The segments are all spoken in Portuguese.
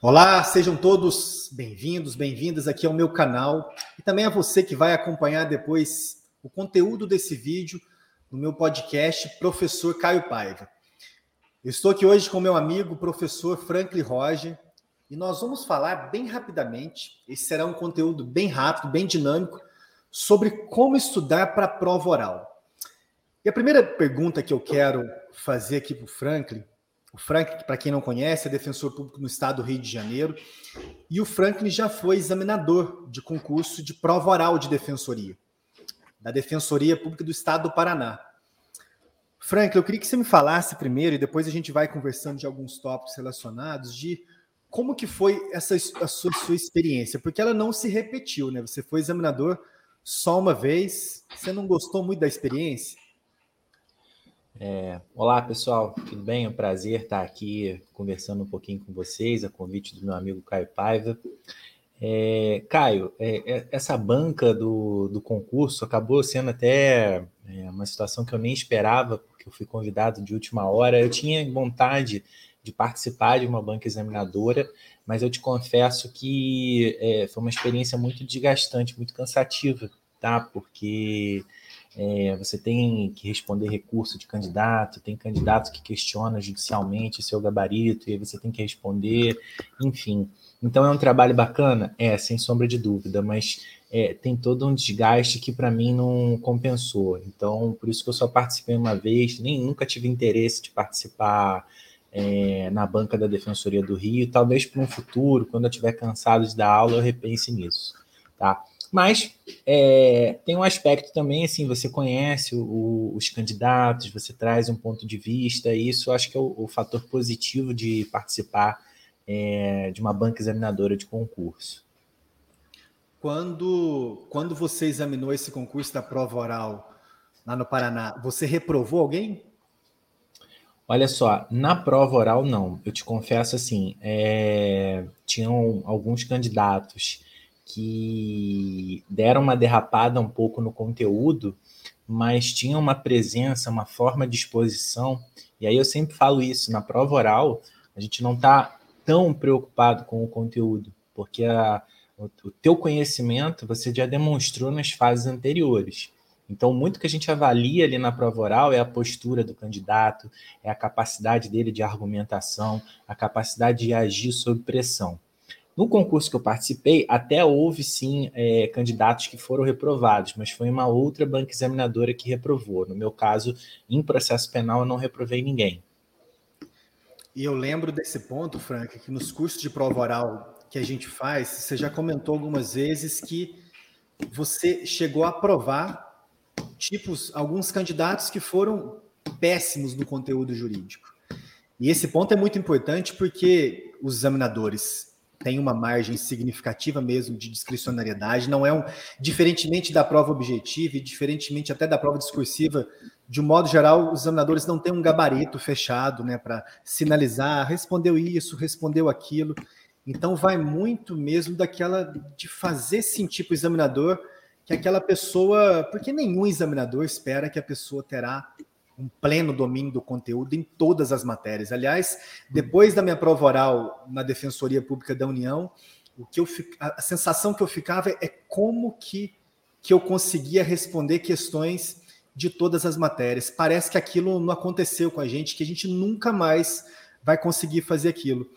Olá, sejam todos bem-vindos, bem-vindas aqui ao meu canal e também a você que vai acompanhar depois o conteúdo desse vídeo no meu podcast Professor Caio Paiva. Estou aqui hoje com meu amigo professor Franklin Roger e nós vamos falar bem rapidamente, esse será um conteúdo bem rápido, bem dinâmico, sobre como estudar para a prova oral. E a primeira pergunta que eu quero fazer aqui para o Franklin o Franklin, para quem não conhece, é defensor público no estado do Rio de Janeiro. E o Franklin já foi examinador de concurso de prova oral de defensoria, da Defensoria Pública do Estado do Paraná. Franklin, eu queria que você me falasse primeiro, e depois a gente vai conversando de alguns tópicos relacionados, de como que foi essa a sua, sua experiência, porque ela não se repetiu, né? Você foi examinador só uma vez, você não gostou muito da experiência? É, olá, pessoal, tudo bem? É um prazer estar aqui conversando um pouquinho com vocês, a convite do meu amigo Caio Paiva. É, Caio, é, é essa banca do, do concurso acabou sendo até é, uma situação que eu nem esperava, porque eu fui convidado de última hora. Eu tinha vontade de participar de uma banca examinadora, mas eu te confesso que é, foi uma experiência muito desgastante, muito cansativa, tá? Porque é, você tem que responder recurso de candidato, tem candidato que questiona judicialmente seu gabarito, e aí você tem que responder, enfim. Então é um trabalho bacana? É, sem sombra de dúvida, mas é, tem todo um desgaste que para mim não compensou. Então, por isso que eu só participei uma vez, nem nunca tive interesse de participar é, na banca da Defensoria do Rio. Talvez para um futuro, quando eu estiver cansado de dar aula, eu repense nisso. Tá? Mas é, tem um aspecto também, assim, você conhece o, os candidatos, você traz um ponto de vista, e isso acho que é o, o fator positivo de participar é, de uma banca examinadora de concurso. Quando, quando você examinou esse concurso da prova oral lá no Paraná, você reprovou alguém? Olha só, na prova oral não. Eu te confesso assim, é, tinham alguns candidatos que deram uma derrapada um pouco no conteúdo, mas tinham uma presença, uma forma de exposição. E aí eu sempre falo isso, na prova oral, a gente não está tão preocupado com o conteúdo, porque a, o, o teu conhecimento você já demonstrou nas fases anteriores. Então, muito que a gente avalia ali na prova oral é a postura do candidato, é a capacidade dele de argumentação, a capacidade de agir sob pressão. No concurso que eu participei, até houve sim é, candidatos que foram reprovados, mas foi uma outra banca examinadora que reprovou. No meu caso, em processo penal, eu não reprovei ninguém. E eu lembro desse ponto, Frank, que nos cursos de prova oral que a gente faz, você já comentou algumas vezes que você chegou a aprovar tipos, alguns candidatos que foram péssimos no conteúdo jurídico. E esse ponto é muito importante porque os examinadores tem uma margem significativa mesmo de discricionariedade, não é um diferentemente da prova objetiva e diferentemente até da prova discursiva, de um modo geral, os examinadores não têm um gabarito fechado, né, para sinalizar, respondeu isso, respondeu aquilo. Então vai muito mesmo daquela de fazer sentir para o examinador que aquela pessoa, porque nenhum examinador espera que a pessoa terá um pleno domínio do conteúdo em todas as matérias. Aliás, depois da minha prova oral na Defensoria Pública da União, o que eu a sensação que eu ficava é como que, que eu conseguia responder questões de todas as matérias. Parece que aquilo não aconteceu com a gente, que a gente nunca mais vai conseguir fazer aquilo.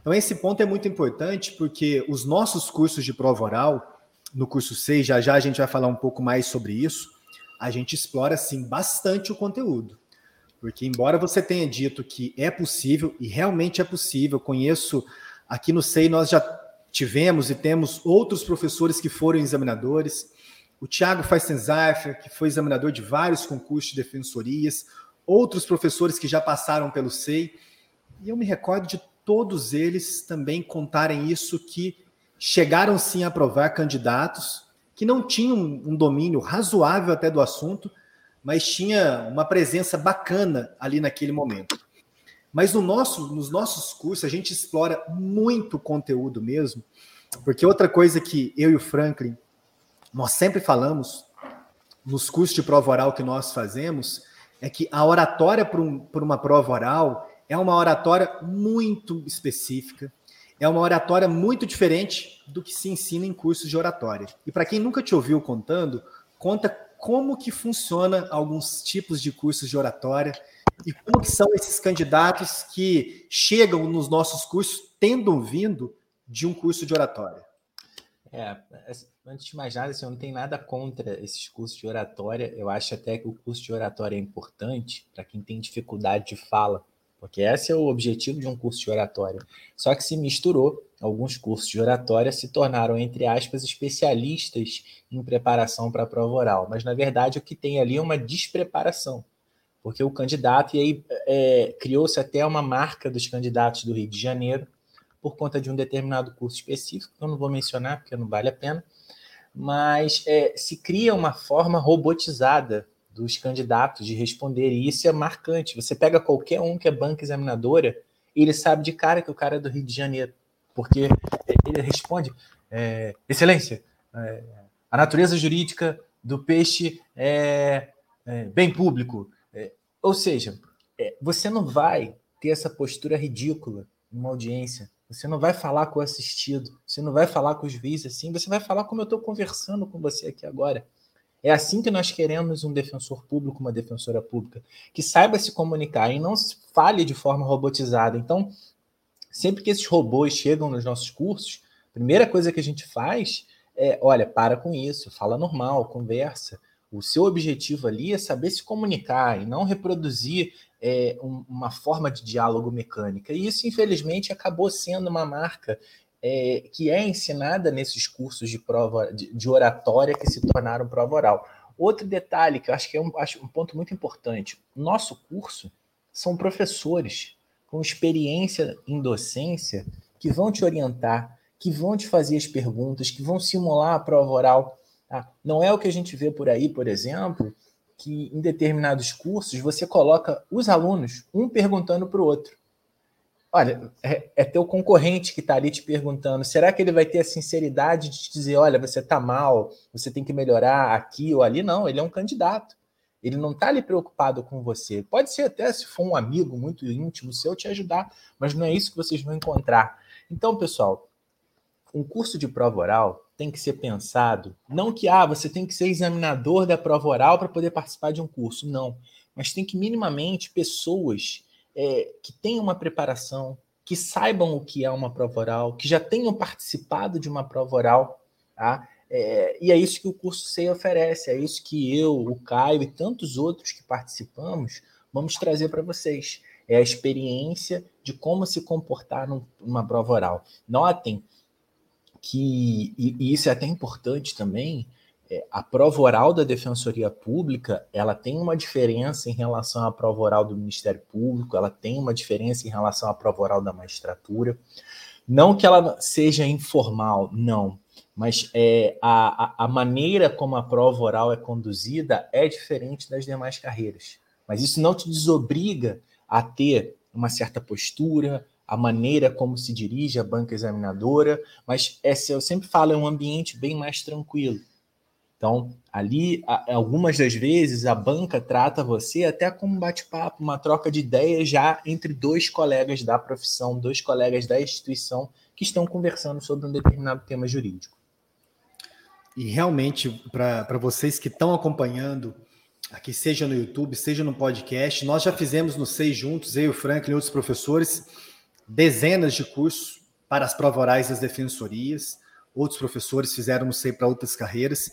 Então, esse ponto é muito importante, porque os nossos cursos de prova oral, no curso 6, já já a gente vai falar um pouco mais sobre isso, a gente explora sim bastante o conteúdo. Porque, embora você tenha dito que é possível, e realmente é possível, conheço aqui no SEI, nós já tivemos e temos outros professores que foram examinadores. O Tiago Feistenzarfer, que foi examinador de vários concursos de defensorias, outros professores que já passaram pelo SEI. E eu me recordo de todos eles também contarem isso, que chegaram sim a aprovar candidatos que não tinha um, um domínio razoável até do assunto, mas tinha uma presença bacana ali naquele momento. Mas no nosso, nos nossos cursos a gente explora muito conteúdo mesmo, porque outra coisa que eu e o Franklin nós sempre falamos nos cursos de prova oral que nós fazemos é que a oratória para um, uma prova oral é uma oratória muito específica, é uma oratória muito diferente do que se ensina em cursos de oratória. E para quem nunca te ouviu contando, conta como que funciona alguns tipos de cursos de oratória e como que são esses candidatos que chegam nos nossos cursos tendo vindo de um curso de oratória. É, antes de mais nada, assim, eu não tenho nada contra esses cursos de oratória. Eu acho até que o curso de oratória é importante para quem tem dificuldade de fala, porque esse é o objetivo de um curso de oratória. Só que se misturou, alguns cursos de oratória se tornaram, entre aspas, especialistas em preparação para a prova oral. Mas, na verdade, o que tem ali é uma despreparação, porque o candidato, e aí é, criou-se até uma marca dos candidatos do Rio de Janeiro, por conta de um determinado curso específico, que eu não vou mencionar porque não vale a pena, mas é, se cria uma forma robotizada dos candidatos de responder, e isso é marcante. Você pega qualquer um que é banca examinadora, e ele sabe de cara que o cara é do Rio de Janeiro, porque ele responde: é, Excelência, é, a natureza jurídica do peixe é, é bem público. É, ou seja, é, você não vai ter essa postura ridícula em uma audiência. Você não vai falar com o assistido, você não vai falar com os juiz assim, você vai falar como eu estou conversando com você aqui agora. É assim que nós queremos um defensor público, uma defensora pública, que saiba se comunicar e não fale de forma robotizada. Então, sempre que esses robôs chegam nos nossos cursos, a primeira coisa que a gente faz é, olha, para com isso, fala normal, conversa. O seu objetivo ali é saber se comunicar e não reproduzir é, um, uma forma de diálogo mecânica. E isso, infelizmente, acabou sendo uma marca é, que é ensinada nesses cursos de prova de, de, oratória que se tornaram prova oral. Outro detalhe que eu acho que é um, acho um ponto muito importante: nosso curso são professores com experiência em docência que vão te orientar, que vão te fazer as perguntas, que vão simular a prova oral. Tá? Não é o que a gente vê por aí, por exemplo, que em determinados cursos você coloca os alunos um perguntando para o outro. Olha, é, é teu concorrente que está ali te perguntando. Será que ele vai ter a sinceridade de te dizer, olha, você está mal, você tem que melhorar aqui ou ali? Não, ele é um candidato. Ele não está ali preocupado com você. Pode ser até se for um amigo muito íntimo seu te ajudar, mas não é isso que vocês vão encontrar. Então, pessoal, um curso de prova oral tem que ser pensado, não que ah, você tem que ser examinador da prova oral para poder participar de um curso, não. Mas tem que minimamente pessoas é, que tenham uma preparação, que saibam o que é uma prova oral, que já tenham participado de uma prova oral, tá? É, e é isso que o curso SEI oferece, é isso que eu, o Caio e tantos outros que participamos vamos trazer para vocês. É a experiência de como se comportar numa prova oral. Notem que, e, e isso é até importante também, é, a prova oral da Defensoria Pública, ela tem uma diferença em relação à prova oral do Ministério Público, ela tem uma diferença em relação à prova oral da magistratura. Não que ela seja informal, não, mas é, a, a maneira como a prova oral é conduzida é diferente das demais carreiras. Mas isso não te desobriga a ter uma certa postura, a maneira como se dirige a banca examinadora, mas esse, eu sempre falo, é um ambiente bem mais tranquilo. Então, ali, algumas das vezes, a banca trata você até como um bate-papo, uma troca de ideias já entre dois colegas da profissão, dois colegas da instituição que estão conversando sobre um determinado tema jurídico. E realmente, para vocês que estão acompanhando, aqui seja no YouTube, seja no podcast, nós já fizemos no Seis Juntos, eu, o Franklin e outros professores, dezenas de cursos para as provas orais das defensorias. Outros professores fizeram, não sei, para outras carreiras.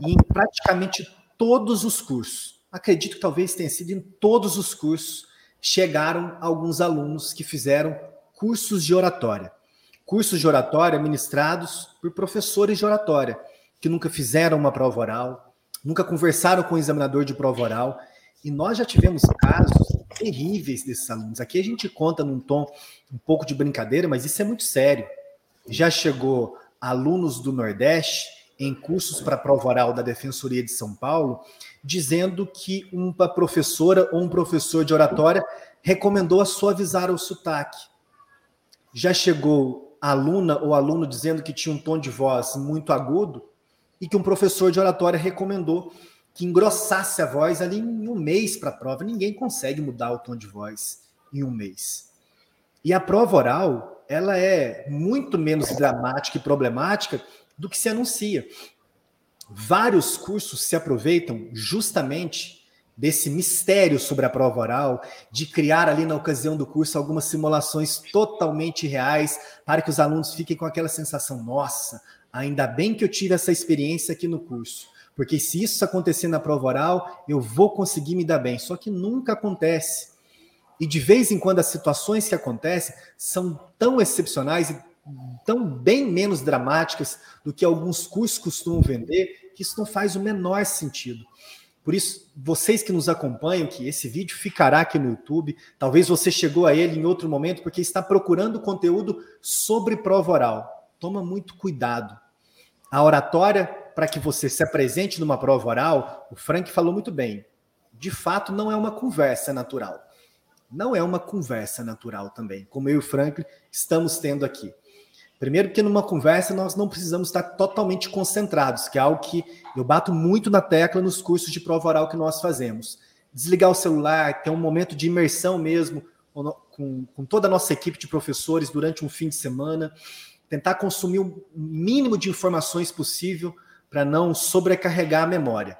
E em praticamente todos os cursos, acredito que talvez tenha sido em todos os cursos, chegaram alguns alunos que fizeram cursos de oratória. Cursos de oratória ministrados por professores de oratória, que nunca fizeram uma prova oral, nunca conversaram com o examinador de prova oral. E nós já tivemos casos terríveis desses alunos. Aqui a gente conta num tom um pouco de brincadeira, mas isso é muito sério. Já chegou alunos do Nordeste em cursos para prova oral da Defensoria de São Paulo, dizendo que uma professora ou um professor de oratória recomendou a suavizar o sotaque. Já chegou aluna ou aluno dizendo que tinha um tom de voz muito agudo e que um professor de oratória recomendou que engrossasse a voz ali em um mês para a prova. Ninguém consegue mudar o tom de voz em um mês. E a prova oral, ela é muito menos dramática e problemática do que se anuncia. Vários cursos se aproveitam justamente desse mistério sobre a prova oral, de criar ali na ocasião do curso algumas simulações totalmente reais, para que os alunos fiquem com aquela sensação: nossa, ainda bem que eu tive essa experiência aqui no curso. Porque se isso acontecer na prova oral, eu vou conseguir me dar bem. Só que nunca acontece. E de vez em quando as situações que acontecem são tão excepcionais e tão bem menos dramáticas do que alguns cursos costumam vender, que isso não faz o menor sentido. Por isso, vocês que nos acompanham, que esse vídeo ficará aqui no YouTube, talvez você chegou a ele em outro momento porque está procurando conteúdo sobre prova oral. Toma muito cuidado. A oratória, para que você se apresente numa prova oral, o Frank falou muito bem. De fato, não é uma conversa natural. Não é uma conversa natural também, como eu e o Frank estamos tendo aqui. Primeiro, porque numa conversa nós não precisamos estar totalmente concentrados, que é algo que eu bato muito na tecla nos cursos de prova oral que nós fazemos. Desligar o celular, ter um momento de imersão mesmo com, com toda a nossa equipe de professores durante um fim de semana, tentar consumir o mínimo de informações possível para não sobrecarregar a memória.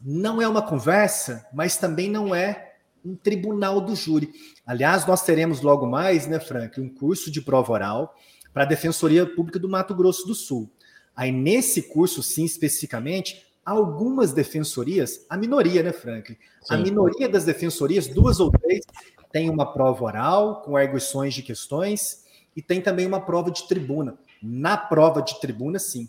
Não é uma conversa, mas também não é um tribunal do júri. Aliás, nós teremos logo mais, né, Frank, um curso de prova oral para a Defensoria Pública do Mato Grosso do Sul. Aí, nesse curso, sim, especificamente, algumas defensorias, a minoria, né, Franklin? Sim. A minoria das defensorias, duas ou três, tem uma prova oral com arguições de questões e tem também uma prova de tribuna. Na prova de tribuna, sim,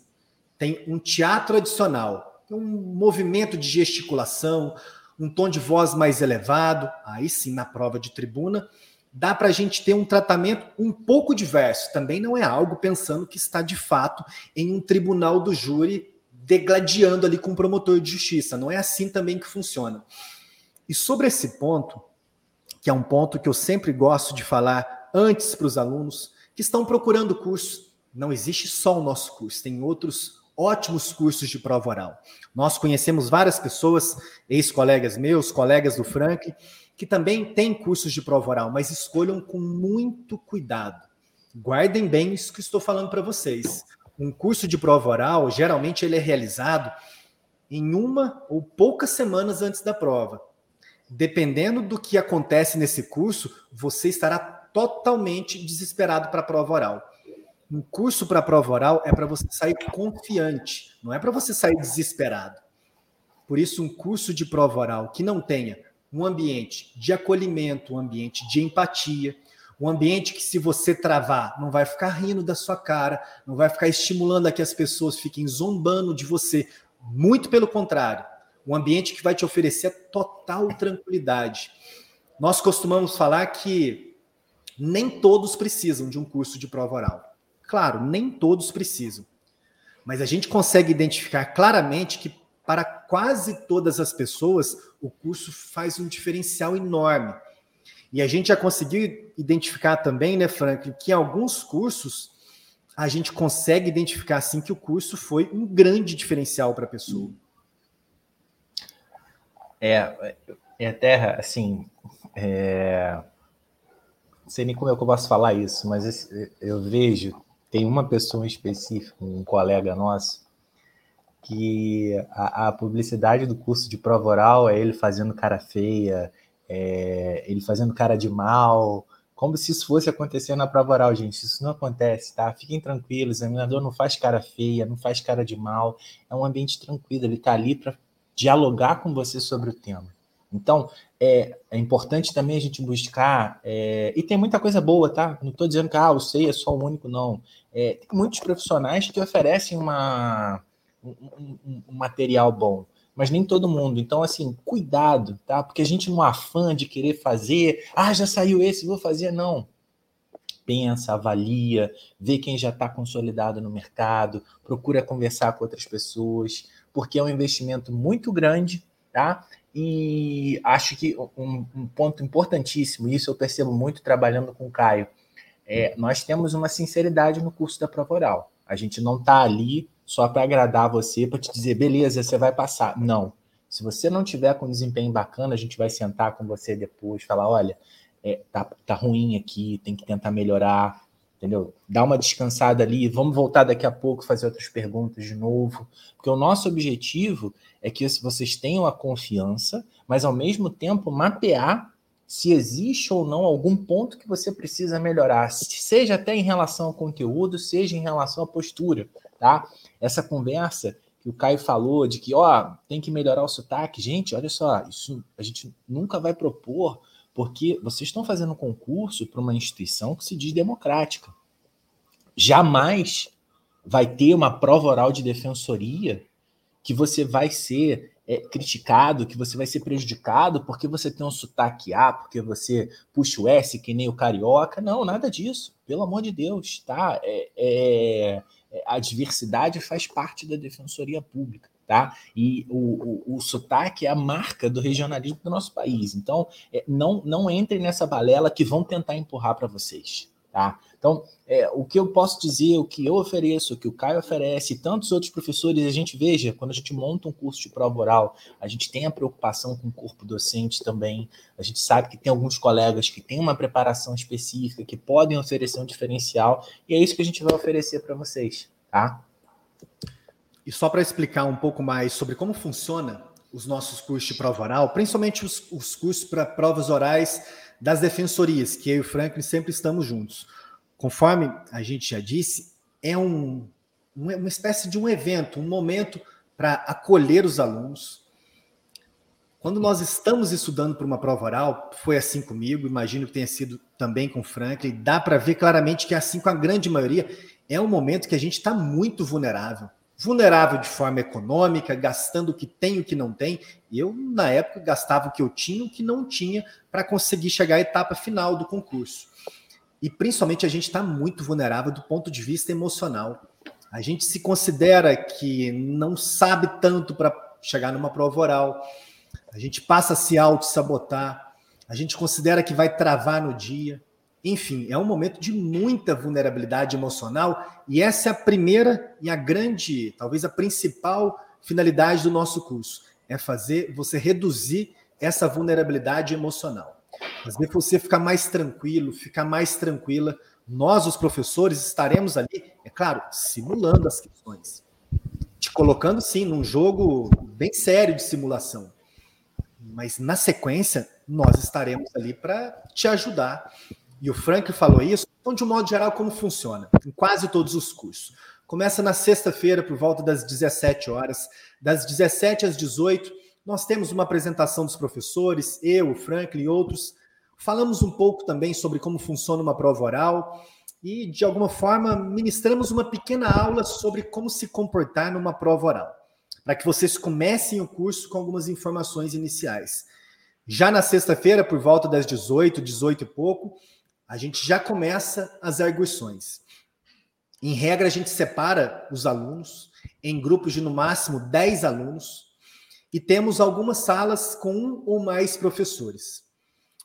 tem um teatro adicional, um movimento de gesticulação, um tom de voz mais elevado, aí sim, na prova de tribuna, dá para a gente ter um tratamento um pouco diverso. Também não é algo pensando que está de fato em um tribunal do júri degladiando ali com o promotor de justiça. Não é assim também que funciona. E sobre esse ponto, que é um ponto que eu sempre gosto de falar antes para os alunos que estão procurando curso, não existe só o nosso curso, tem outros ótimos cursos de prova oral. Nós conhecemos várias pessoas, ex-colegas meus, colegas do Frank, que também têm cursos de prova oral, mas escolham com muito cuidado. Guardem bem isso que estou falando para vocês. Um curso de prova oral, geralmente ele é realizado em uma ou poucas semanas antes da prova. Dependendo do que acontece nesse curso, você estará totalmente desesperado para a prova oral. Um curso para prova oral é para você sair confiante, não é para você sair desesperado. Por isso, um curso de prova oral que não tenha um ambiente de acolhimento, um ambiente de empatia, um ambiente que, se você travar, não vai ficar rindo da sua cara, não vai ficar estimulando a que as pessoas fiquem zombando de você. Muito pelo contrário, um ambiente que vai te oferecer total tranquilidade. Nós costumamos falar que nem todos precisam de um curso de prova oral. Claro, nem todos precisam. Mas a gente consegue identificar claramente que para quase todas as pessoas, o curso faz um diferencial enorme. E a gente já conseguiu identificar também, né, Frank, que em alguns cursos a gente consegue identificar assim que o curso foi um grande diferencial para a pessoa. É, é até assim, é... não sei nem como é eu posso falar isso, mas eu vejo, tem uma pessoa em específico, um colega nosso, que a, a, publicidade do curso de prova oral é ele fazendo cara feia, é, ele fazendo cara de mal, como se isso fosse acontecer na prova oral, gente. Isso não acontece, tá? Fiquem tranquilos, o examinador não faz cara feia, não faz cara de mal, é um ambiente tranquilo, ele está ali para dialogar com você sobre o tema. Então, é, é, importante também a gente buscar, é, e tem muita coisa boa, tá? Não estou dizendo que ah, o SEI é só o único, não. É, tem muitos profissionais que oferecem uma, um, um, material bom, mas nem todo mundo. Então, assim, cuidado, tá? Porque a gente não afã de querer fazer, ah, já saiu esse, vou fazer, não. Pensa, avalia, vê quem já está consolidado no mercado, procura conversar com outras pessoas, porque é um investimento muito grande, tá? E acho que um, um ponto importantíssimo, isso eu percebo muito trabalhando com o Caio, é, nós temos uma sinceridade no curso da prova oral. A gente não está ali só para agradar você, para te dizer, beleza, você vai passar. Não. Se você não tiver com desempenho bacana, a gente vai sentar com você depois, falar, olha, é, tá, tá ruim aqui, tem que tentar melhorar. entendeu? Dá uma descansada ali, vamos voltar daqui a pouco fazer outras perguntas de novo, porque o nosso objetivo é que vocês tenham a confiança, mas ao mesmo tempo mapear se existe ou não algum ponto que você precisa melhorar, seja até em relação ao conteúdo, seja em relação à postura, tá? Essa conversa que o Caio falou de que, ó, tem que melhorar o sotaque, gente, olha só, isso a gente nunca vai propor, porque vocês estão fazendo um concurso para uma instituição que se diz democrática. Jamais vai ter uma prova oral de defensoria que você vai ser é, criticado, que você vai ser prejudicado porque você tem um sotaque A, porque você puxa o S que nem o carioca. Não, nada disso. Pelo amor de Deus, tá? É, é, a diversidade faz parte da defensoria pública. Tá? E o, o, o sotaque é a marca do regionalismo do nosso país. Então, é, não, não entrem nessa balela que vão tentar empurrar para vocês. Tá? Então, é, o que eu posso dizer, o que eu ofereço, o que o Caio oferece, e tantos outros professores, a gente veja, quando a gente monta um curso de prova oral, a gente tem a preocupação com o corpo docente também, a gente sabe que tem alguns colegas que têm uma preparação específica, que podem oferecer um diferencial, e é isso que a gente vai oferecer para vocês, tá? E só para explicar um pouco mais sobre como funciona os nossos cursos de prova oral, principalmente os, os cursos para provas orais das defensorias, que eu e o Franklin sempre estamos juntos. Conforme a gente já disse, é um, uma espécie de um evento, um momento para acolher os alunos. Quando nós estamos estudando para uma prova oral, foi assim comigo, imagino que tenha sido também com o Franklin, dá para ver claramente que é assim com a grande maioria, é um momento que a gente está muito vulnerável vulnerável de forma econômica, gastando o que tem e o que não tem. Eu, na época, gastava o que eu tinha e o que não tinha para conseguir chegar à etapa final do concurso. E principalmente a gente está muito vulnerável do ponto de vista emocional. A gente se considera que não sabe tanto para chegar numa prova oral. A gente passa a se auto-sabotar. A gente considera que vai travar no dia. Enfim, é um momento de muita vulnerabilidade emocional e essa é a primeira e a grande, talvez a principal finalidade do nosso curso, é fazer você reduzir essa vulnerabilidade emocional. Fazer você ficar mais tranquilo, ficar mais tranquila. Nós, os professores, estaremos ali, é claro, simulando as questões. Te colocando, sim, num jogo bem sério de simulação. Mas, na sequência, nós estaremos ali para te ajudar e o Frank falou isso. Então, de um modo geral, como funciona? Em quase todos os cursos. Começa na sexta-feira, por volta das 17 horas. Das 17 às 18, nós temos uma apresentação dos professores, eu, o Franklin e outros. Falamos um pouco também sobre como funciona uma prova oral e, de alguma forma, ministramos uma pequena aula sobre como se comportar numa prova oral, para que vocês comecem o curso com algumas informações iniciais. Já na sexta-feira, por volta das 18, 18 e pouco, a gente já começa as arguições. Em regra, a gente separa os alunos em grupos de no máximo 10 alunos e temos algumas salas com um ou mais professores.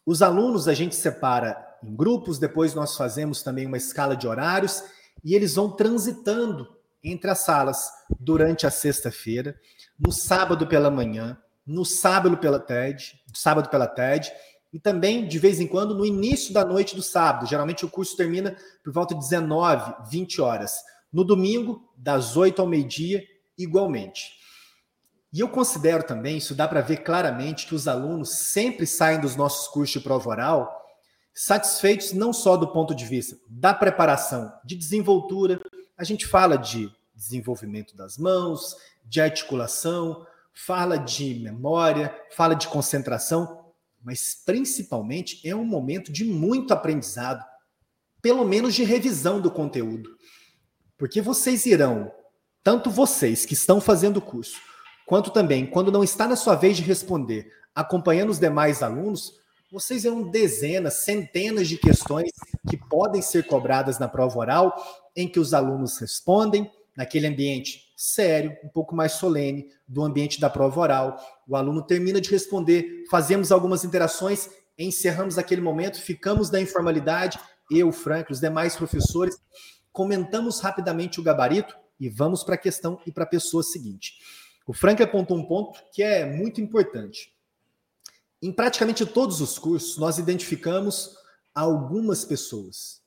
Os alunos a gente separa em grupos, depois nós fazemos também uma escala de horários e eles vão transitando entre as salas durante a sexta-feira, no sábado pela manhã, no sábado pela tarde, sábado pela tarde e também, de vez em quando, no início da noite do sábado. Geralmente o curso termina por volta de 19, 20 horas. No domingo, das 8 ao meio-dia, igualmente. E eu considero também, isso dá para ver claramente, que os alunos sempre saem dos nossos cursos de prova oral satisfeitos não só do ponto de vista da preparação, de desenvoltura, a gente fala de desenvolvimento das mãos, de articulação, fala de memória, fala de concentração, mas principalmente é um momento de muito aprendizado, pelo menos de revisão do conteúdo. Porque vocês irão, tanto vocês que estão fazendo o curso, quanto também quando não está na sua vez de responder, acompanhando os demais alunos, vocês verão dezenas, centenas de questões que podem ser cobradas na prova oral, em que os alunos respondem naquele ambiente sério, um pouco mais solene do ambiente da prova oral. O aluno termina de responder, fazemos algumas interações, encerramos aquele momento, ficamos na informalidade, eu, Frank, os demais professores, comentamos rapidamente o gabarito e vamos para a questão e para a pessoa seguinte. O Frank apontou um ponto que é muito importante. Em praticamente todos os cursos, nós identificamos algumas pessoas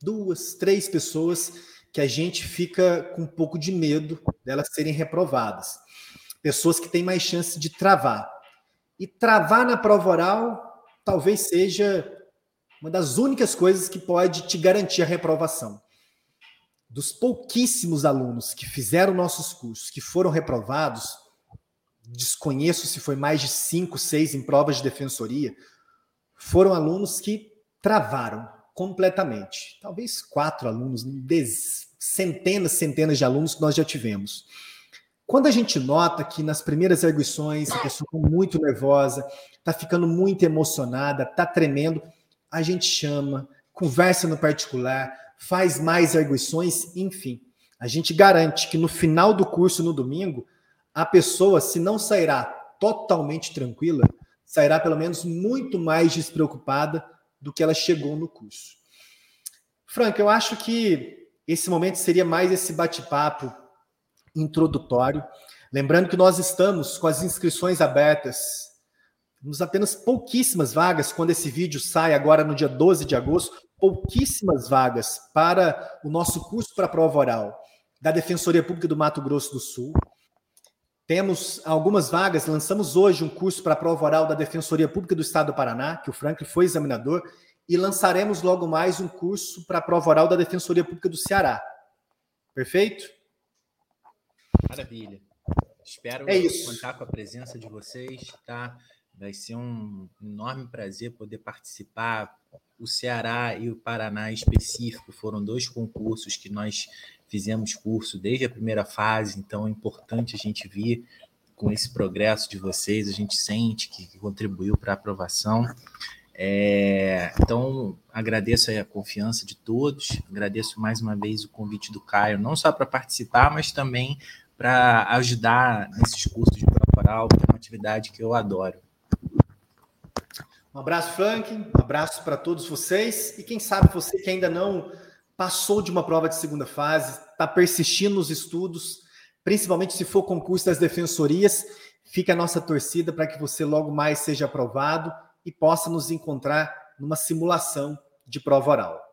duas, três pessoas que a gente fica com um pouco de medo delas serem reprovadas. Pessoas que têm mais chance de travar. E travar na prova oral talvez seja uma das únicas coisas que pode te garantir a reprovação. Dos pouquíssimos alunos que fizeram nossos cursos, que foram reprovados, desconheço se foi mais de cinco, seis em provas de defensoria, foram alunos que travaram completamente. Talvez quatro alunos, centenas, centenas de alunos que nós já tivemos. Quando a gente nota que nas primeiras arguições a pessoa está muito nervosa, está ficando muito emocionada, está tremendo, a gente chama, conversa no particular, faz mais arguições, enfim. A gente garante que no final do curso, no domingo, a pessoa, se não sairá totalmente tranquila, sairá pelo menos muito mais despreocupada do que ela chegou no curso. Frank, eu acho que esse momento seria mais esse bate-papo introdutório. Lembrando que nós estamos com as inscrições abertas. Temos apenas pouquíssimas vagas quando esse vídeo sai agora no dia 12 de agosto, pouquíssimas vagas para o nosso curso para prova oral da Defensoria Pública do Mato Grosso do Sul. Temos algumas vagas, lançamos hoje um curso para a prova oral da Defensoria Pública do Estado do Paraná, que o Franklin foi examinador, e lançaremos logo mais um curso para a prova oral da Defensoria Pública do Ceará. Perfeito? Maravilha. Espero é contar com a presença de vocês, tá? Vai ser um enorme prazer poder participar. O Ceará e o Paraná em específico foram dois concursos que nós fizemos curso desde a primeira fase, então é importante a gente vir com esse progresso de vocês, a gente sente que, contribuiu para a aprovação. É, então, agradeço a confiança de todos, agradeço mais uma vez o convite do Caio, não só para participar, mas também para ajudar nesses cursos de prova que é uma atividade que eu adoro. Um abraço, Frank, um abraço para todos vocês, e quem sabe você que ainda não passou de uma prova de segunda fase, está persistindo nos estudos, principalmente se for concurso das defensorias, fica a nossa torcida para que você logo mais seja aprovado e possa nos encontrar numa simulação de prova oral.